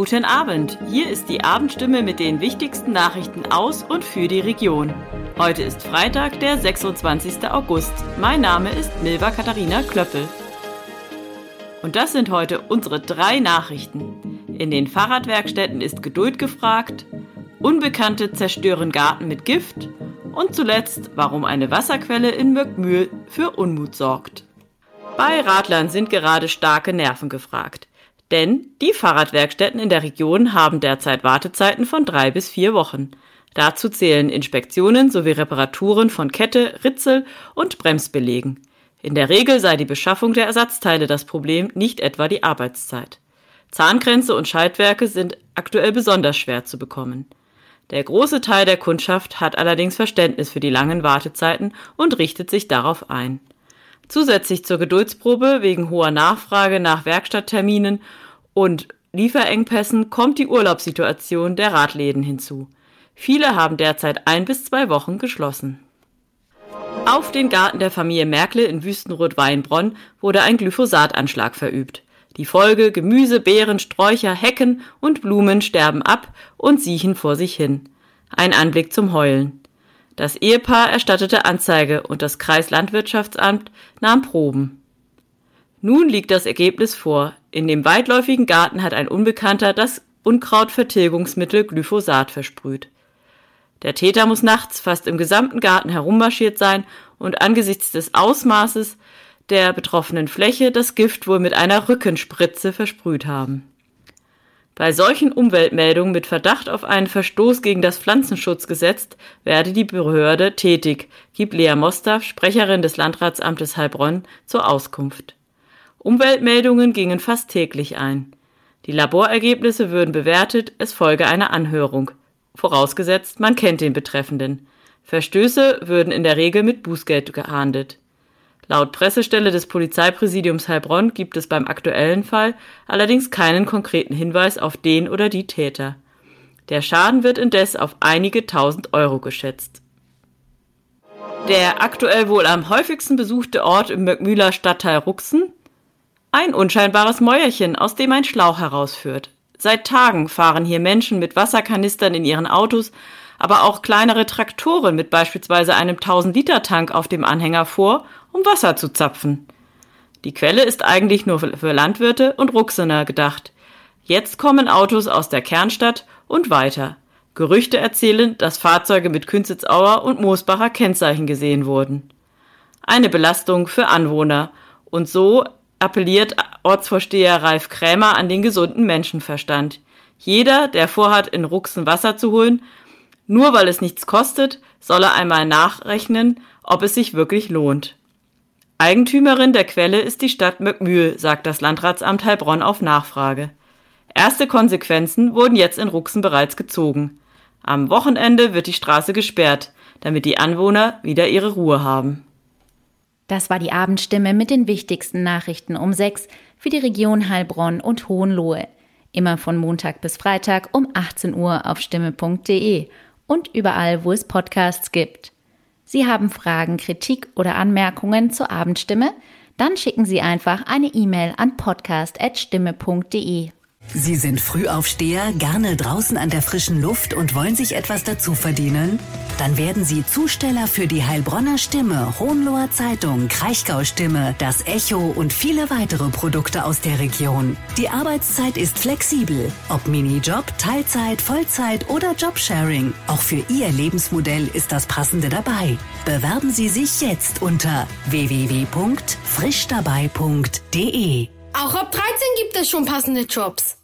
Guten Abend, hier ist die Abendstimme mit den wichtigsten Nachrichten aus und für die Region. Heute ist Freitag, der 26. August. Mein Name ist Milva Katharina Klöppel. Und das sind heute unsere drei Nachrichten. In den Fahrradwerkstätten ist Geduld gefragt, Unbekannte zerstören Garten mit Gift und zuletzt, warum eine Wasserquelle in Möckmühl für Unmut sorgt. Bei Radlern sind gerade starke Nerven gefragt. Denn die Fahrradwerkstätten in der Region haben derzeit Wartezeiten von drei bis vier Wochen. Dazu zählen Inspektionen sowie Reparaturen von Kette, Ritzel und Bremsbelegen. In der Regel sei die Beschaffung der Ersatzteile das Problem, nicht etwa die Arbeitszeit. Zahnkränze und Schaltwerke sind aktuell besonders schwer zu bekommen. Der große Teil der Kundschaft hat allerdings Verständnis für die langen Wartezeiten und richtet sich darauf ein. Zusätzlich zur Geduldsprobe wegen hoher Nachfrage nach Werkstattterminen und Lieferengpässen kommt die Urlaubssituation der Radläden hinzu. Viele haben derzeit ein bis zwei Wochen geschlossen. Auf den Garten der Familie Merkle in Wüstenrot-Weinbronn wurde ein Glyphosatanschlag verübt. Die Folge Gemüse, Beeren, Sträucher, Hecken und Blumen sterben ab und siechen vor sich hin. Ein Anblick zum Heulen. Das Ehepaar erstattete Anzeige und das Kreislandwirtschaftsamt nahm Proben. Nun liegt das Ergebnis vor. In dem weitläufigen Garten hat ein Unbekannter das Unkrautvertilgungsmittel Glyphosat versprüht. Der Täter muss nachts fast im gesamten Garten herummarschiert sein und angesichts des Ausmaßes der betroffenen Fläche das Gift wohl mit einer Rückenspritze versprüht haben. Bei solchen Umweltmeldungen mit Verdacht auf einen Verstoß gegen das Pflanzenschutzgesetz werde die Behörde tätig, gibt Lea Mostaff, Sprecherin des Landratsamtes Heilbronn, zur Auskunft. Umweltmeldungen gingen fast täglich ein. Die Laborergebnisse würden bewertet, es folge eine Anhörung. Vorausgesetzt, man kennt den Betreffenden. Verstöße würden in der Regel mit Bußgeld geahndet. Laut Pressestelle des Polizeipräsidiums Heilbronn gibt es beim aktuellen Fall allerdings keinen konkreten Hinweis auf den oder die Täter. Der Schaden wird indes auf einige tausend Euro geschätzt. Der aktuell wohl am häufigsten besuchte Ort im Möckmühler Stadtteil Ruxen? Ein unscheinbares Mäuerchen, aus dem ein Schlauch herausführt. Seit Tagen fahren hier Menschen mit Wasserkanistern in ihren Autos, aber auch kleinere Traktoren mit beispielsweise einem 1000-Liter-Tank auf dem Anhänger vor um Wasser zu zapfen. Die Quelle ist eigentlich nur für Landwirte und Ruxener gedacht. Jetzt kommen Autos aus der Kernstadt und weiter. Gerüchte erzählen, dass Fahrzeuge mit Künzitzauer und Moosbacher Kennzeichen gesehen wurden. Eine Belastung für Anwohner. Und so appelliert Ortsvorsteher Ralf Krämer an den gesunden Menschenverstand. Jeder, der vorhat, in Ruxen Wasser zu holen, nur weil es nichts kostet, solle einmal nachrechnen, ob es sich wirklich lohnt. Eigentümerin der Quelle ist die Stadt Möckmühl, sagt das Landratsamt Heilbronn auf Nachfrage. Erste Konsequenzen wurden jetzt in Ruxen bereits gezogen. Am Wochenende wird die Straße gesperrt, damit die Anwohner wieder ihre Ruhe haben. Das war die Abendstimme mit den wichtigsten Nachrichten um sechs für die Region Heilbronn und Hohenlohe. Immer von Montag bis Freitag um 18 Uhr auf stimme.de und überall, wo es Podcasts gibt. Sie haben Fragen, Kritik oder Anmerkungen zur Abendstimme? Dann schicken Sie einfach eine E-Mail an podcast.stimme.de. Sie sind Frühaufsteher, gerne draußen an der frischen Luft und wollen sich etwas dazu verdienen? Dann werden Sie Zusteller für die Heilbronner Stimme, Hohenloher Zeitung, Kraichgau Stimme, das Echo und viele weitere Produkte aus der Region. Die Arbeitszeit ist flexibel, ob Minijob, Teilzeit, Vollzeit oder Jobsharing. Auch für Ihr Lebensmodell ist das Passende dabei. Bewerben Sie sich jetzt unter www.frischdabei.de. Auch ab 13 gibt es schon passende Jobs.